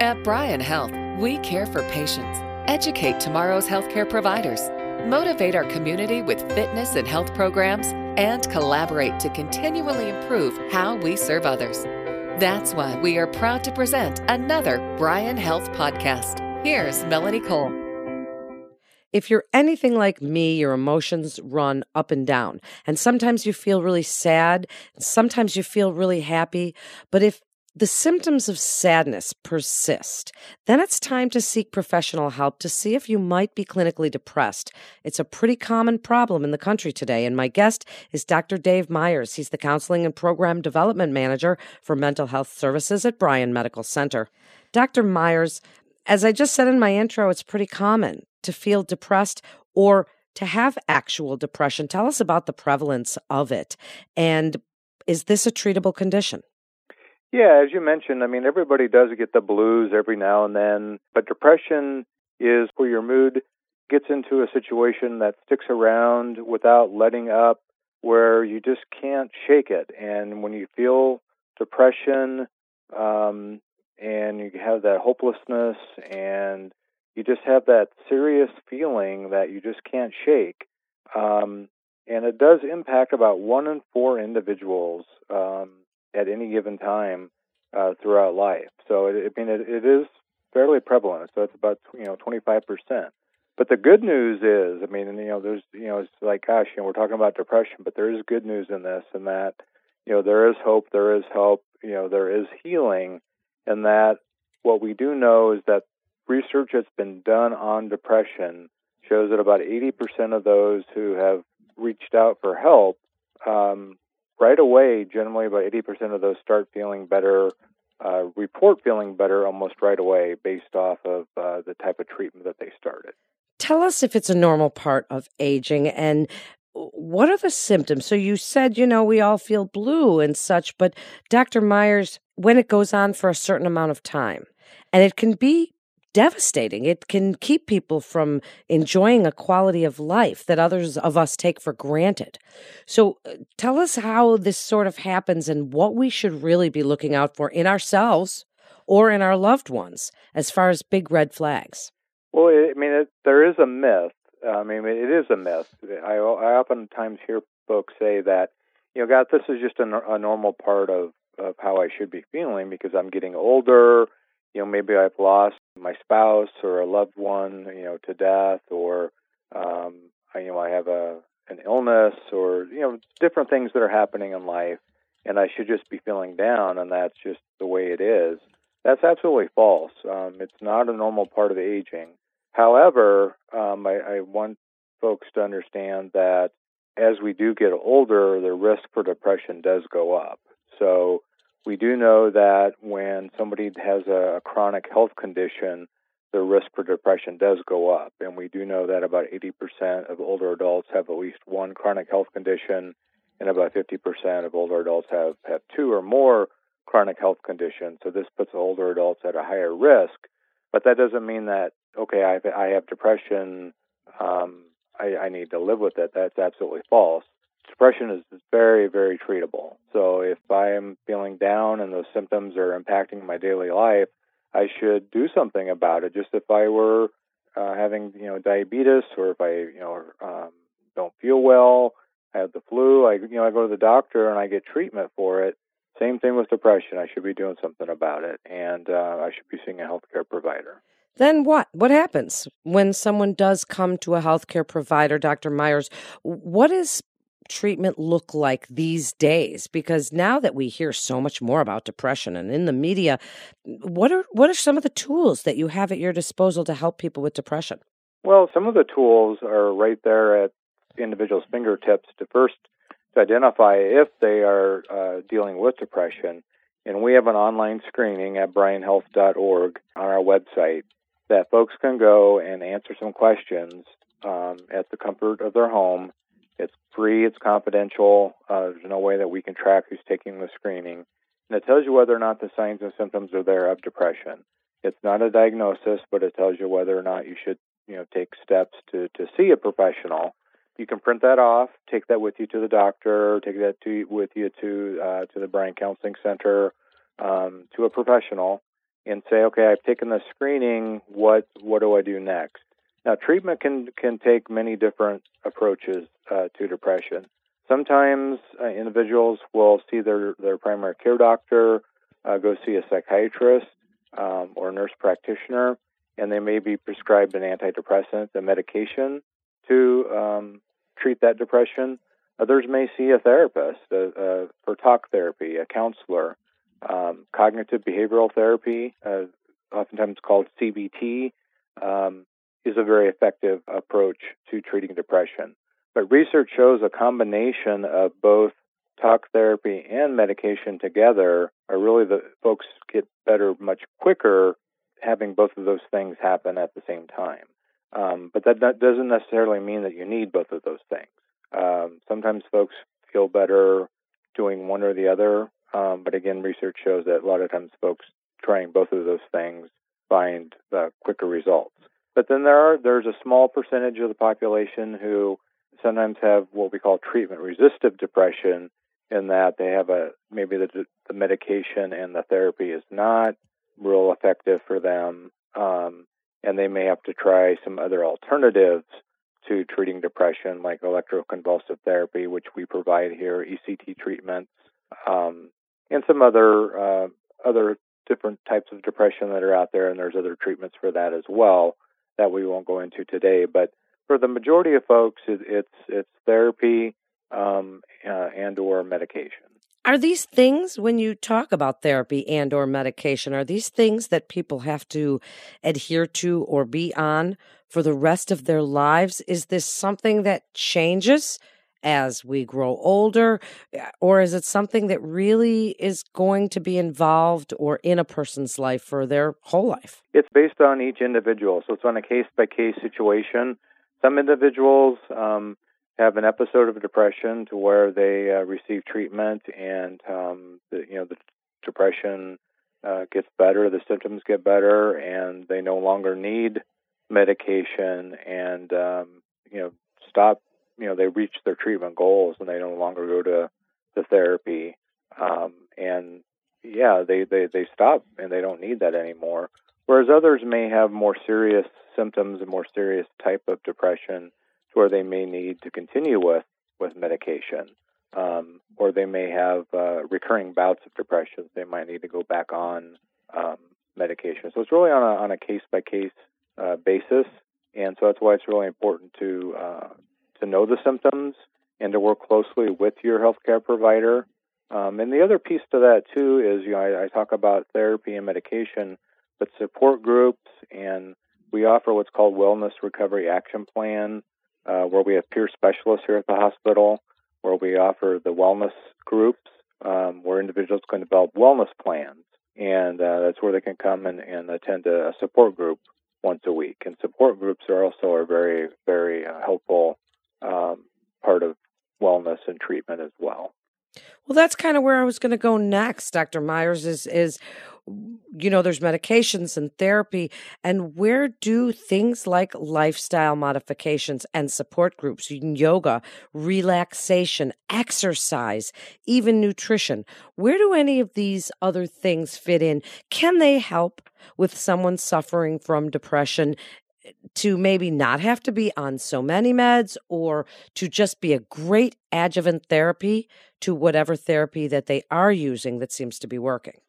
At Bryan Health, we care for patients, educate tomorrow's healthcare providers, motivate our community with fitness and health programs, and collaborate to continually improve how we serve others. That's why we are proud to present another Bryan Health podcast. Here's Melanie Cole. If you're anything like me, your emotions run up and down. And sometimes you feel really sad, sometimes you feel really happy. But if the symptoms of sadness persist, then it's time to seek professional help to see if you might be clinically depressed. It's a pretty common problem in the country today, and my guest is Dr. Dave Myers. He's the Counseling and Program Development Manager for Mental Health Services at Bryan Medical Center. Dr. Myers, as I just said in my intro, it's pretty common to feel depressed or to have actual depression. Tell us about the prevalence of it, and is this a treatable condition? Yeah, as you mentioned, I mean, everybody does get the blues every now and then, but depression is where your mood gets into a situation that sticks around without letting up, where you just can't shake it. And when you feel depression, um, and you have that hopelessness, and you just have that serious feeling that you just can't shake, um, and it does impact about one in four individuals. Um, at any given time uh, throughout life. So it, I mean, it, it is fairly prevalent. So it's about you know 25 percent. But the good news is, I mean, you know, there's you know, it's like gosh, you know, we're talking about depression, but there is good news in this, and that you know there is hope, there is hope, you know, there is healing, and that what we do know is that research that's been done on depression shows that about 80% of those who have reached out for help um, right away, generally about 80% of those start feeling better, uh, report feeling better almost right away based off of uh, the type of treatment that they started. Tell us if it's a normal part of aging and what are the symptoms? So you said, you know, we all feel blue and such, but Dr. Myers, when it goes on for a certain amount of time, and it can be devastating. It can keep people from enjoying a quality of life that others of us take for granted. So, uh, tell us how this sort of happens and what we should really be looking out for in ourselves or in our loved ones as far as big red flags. Well, I mean, it, there is a myth. I mean, it is a myth. I, I oftentimes hear folks say that, you know, God, this is just a, a normal part of, of how I should be feeling because I'm getting older you know maybe I've lost my spouse or a loved one you know to death or um I, you know I have a an illness or you know different things that are happening in life and I should just be feeling down and that's just the way it is that's absolutely false. Um it's not a normal part of aging. However um I, I want folks to understand that as we do get older the risk for depression does go up. So we do know that when somebody has a chronic health condition, the risk for depression does go up. And we do know that about 80% of older adults have at least one chronic health condition, and about 50% of older adults have, have two or more chronic health conditions. So this puts older adults at a higher risk. But that doesn't mean that, okay, I have, I have depression, um, I, I need to live with it. That's absolutely false depression is very, very treatable. So if I am feeling down and those symptoms are impacting my daily life, I should do something about it. Just if I were uh, having, you know, diabetes or if I, you know, um, don't feel well, I have the flu, I, you know, I go to the doctor and I get treatment for it. Same thing with depression. I should be doing something about it, and uh, I should be seeing a healthcare provider. Then what? What happens when someone does come to a healthcare provider, Dr. Myers? What is treatment look like these days? Because now that we hear so much more about depression and in the media, what are what are some of the tools that you have at your disposal to help people with depression? Well, some of the tools are right there at individuals' fingertips to first to identify if they are uh, dealing with depression. And we have an online screening at bryanhealth.org on our website that folks can go and answer some questions um, at the comfort of their home it's free, it's confidential. Uh, there's no way that we can track who's taking the screening. And it tells you whether or not the signs and symptoms are there of depression. It's not a diagnosis, but it tells you whether or not you should, you know, take steps to, to see a professional. You can print that off, take that with you to the doctor, take that to, with you to uh, to the Bryan Counseling Center, um, to a professional, and say, okay, I've taken the screening. What what do I do next? Now, treatment can can take many different approaches uh, to depression. Sometimes uh, individuals will see their their primary care doctor, uh, go see a psychiatrist um, or nurse practitioner, and they may be prescribed an antidepressant, a medication to um, treat that depression. Others may see a therapist uh, uh, for talk therapy, a counselor, um, cognitive behavioral therapy, uh, oftentimes called CBT, um, is a very effective approach to treating depression. But research shows a combination of both talk therapy and medication together are really the folks get better much quicker having both of those things happen at the same time. Um, but that, that, doesn't necessarily mean that you need both of those things. Um, sometimes folks feel better doing one or the other. Um, but again, research shows that a lot of times folks trying both of those things find the quicker results. But then there are there's a small percentage of the population who sometimes have what we call treatment resistant depression, in that they have a maybe the the medication and the therapy is not real effective for them, um, and they may have to try some other alternatives to treating depression, like electroconvulsive therapy, which we provide here, ECT treatments, um, and some other uh, other different types of depression that are out there, and there's other treatments for that as well that we won't go into today. But for the majority of folks, it, it's it's therapy um, uh, and or medication. Are these things when you talk about therapy and or medication are these things that people have to adhere to or be on for the rest of their lives? Is this something that changes as we grow older or is it something that really is going to be involved or in a person's life for their whole life? It's based on each individual, so it's on a case by case situation. Some individuals um, have an episode of depression to where they uh, receive treatment and um, the, you know the depression uh, gets better, the symptoms get better, and they no longer need medication and um, you know stop you know they reach their treatment goals and they no longer go to the therapy um, and yeah they, they they stop and they don't need that anymore whereas others may have more serious symptoms and more serious type of depression where they may need to continue with with medication, um, or they may have uh, recurring bouts of depression. They might need to go back on um, medication. So it's really on a on a case by case basis, and so that's why it's really important to uh, to know the symptoms and to work closely with your healthcare provider. Um, and the other piece to that too is, you know, I, I talk about therapy and medication, but support groups, and we offer what's called Wellness Recovery Action Plan uh, where we have peer specialists here at the hospital, where we offer the wellness groups, um, where individuals can develop wellness plans. And uh, that's where they can come and, and attend a, support group once a week. And support groups are also a very, very uh, helpful um, part of wellness and treatment as well. Well, that's kind of where I was going to go next, Dr. Myers, is is you know, there's medications and therapy. And where do things like lifestyle modifications and support groups, yoga, relaxation, exercise, even nutrition, where do any of these other things fit in? Can they help with someone suffering from depression to maybe not have to be on so many meds or to just be a great adjuvant therapy to whatever therapy that they are using that seems to be working?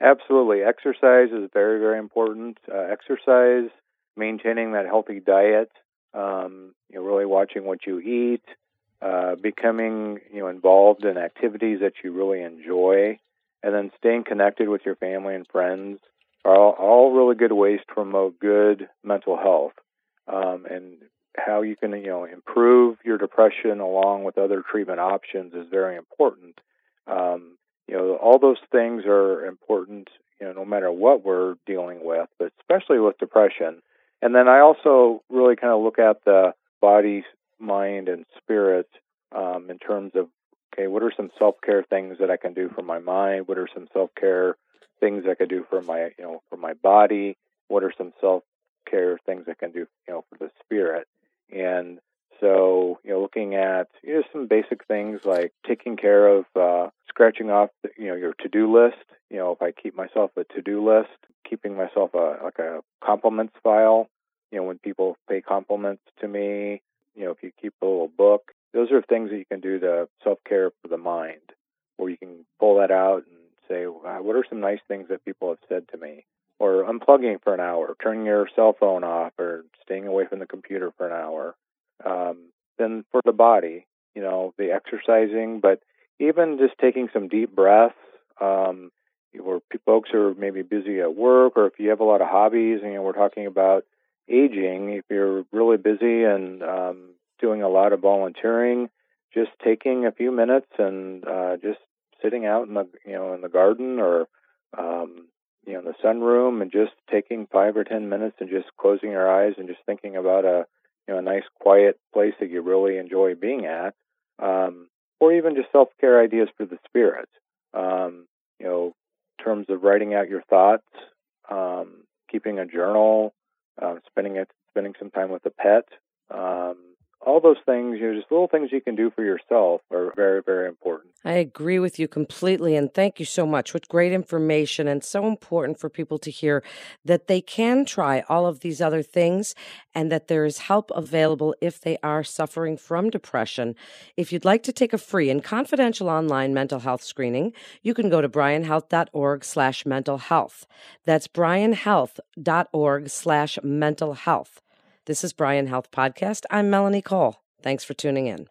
Absolutely. Exercise is very, very important. Uh, exercise, maintaining that healthy diet, um, you know, really watching what you eat, uh, becoming, you know, involved in activities that you really enjoy, and then staying connected with your family and friends are all, all really good ways to promote good mental health. Um, and how you can, you know, improve your depression along with other treatment options is very important. Um, you know, all those things are important, you know, no matter what we're dealing with, but especially with depression. And then I also really kind of look at the body, mind, and spirit um, in terms of, okay, what are some self care things that I can do for my mind? What are some self care things I could do for my, you know, for my body? What are some self care things I can do, you know, for the spirit? And so, you know, looking at you know some basic things like taking care of uh, scratching off, you know, your to-do list. You know, if I keep myself a to-do list, keeping myself a like a compliments file. You know, when people pay compliments to me, you know, if you keep a little book, those are things that you can do to self care for the mind, where you can pull that out and say, what are some nice things that people have said to me? Or unplugging for an hour, turning your cell phone off, or staying away from the computer for an hour. Um, then for the body, you know, the exercising, but even just taking some deep breaths, um, or folks are maybe busy at work, or if you have a lot of hobbies, and you know, we're talking about aging, if you're really busy and um, doing a lot of volunteering, just taking a few minutes and uh, just sitting out in the you know in the garden or um, you know in the sunroom and just taking five or ten minutes and just closing your eyes and just thinking about a you know a nice quiet place that you really enjoy being at, um, or even just self care ideas for the spirit. Um, you know, in terms of writing out your thoughts, um, keeping a journal, uh, spending it spending some time with a pet. Um, all those things, you know, just little things you can do for yourself are very, very important. I agree with you completely. And thank you so much. What great information and so important for people to hear that they can try all of these other things and that there is help available if they are suffering from depression. If you'd like to take a free and confidential online mental health screening, you can go to bryanhealth.org slash mental health. That's bryanhealth.org slash mental health. This is Bryan Health Podcast. I'm Melanie Cole. Thanks for tuning in.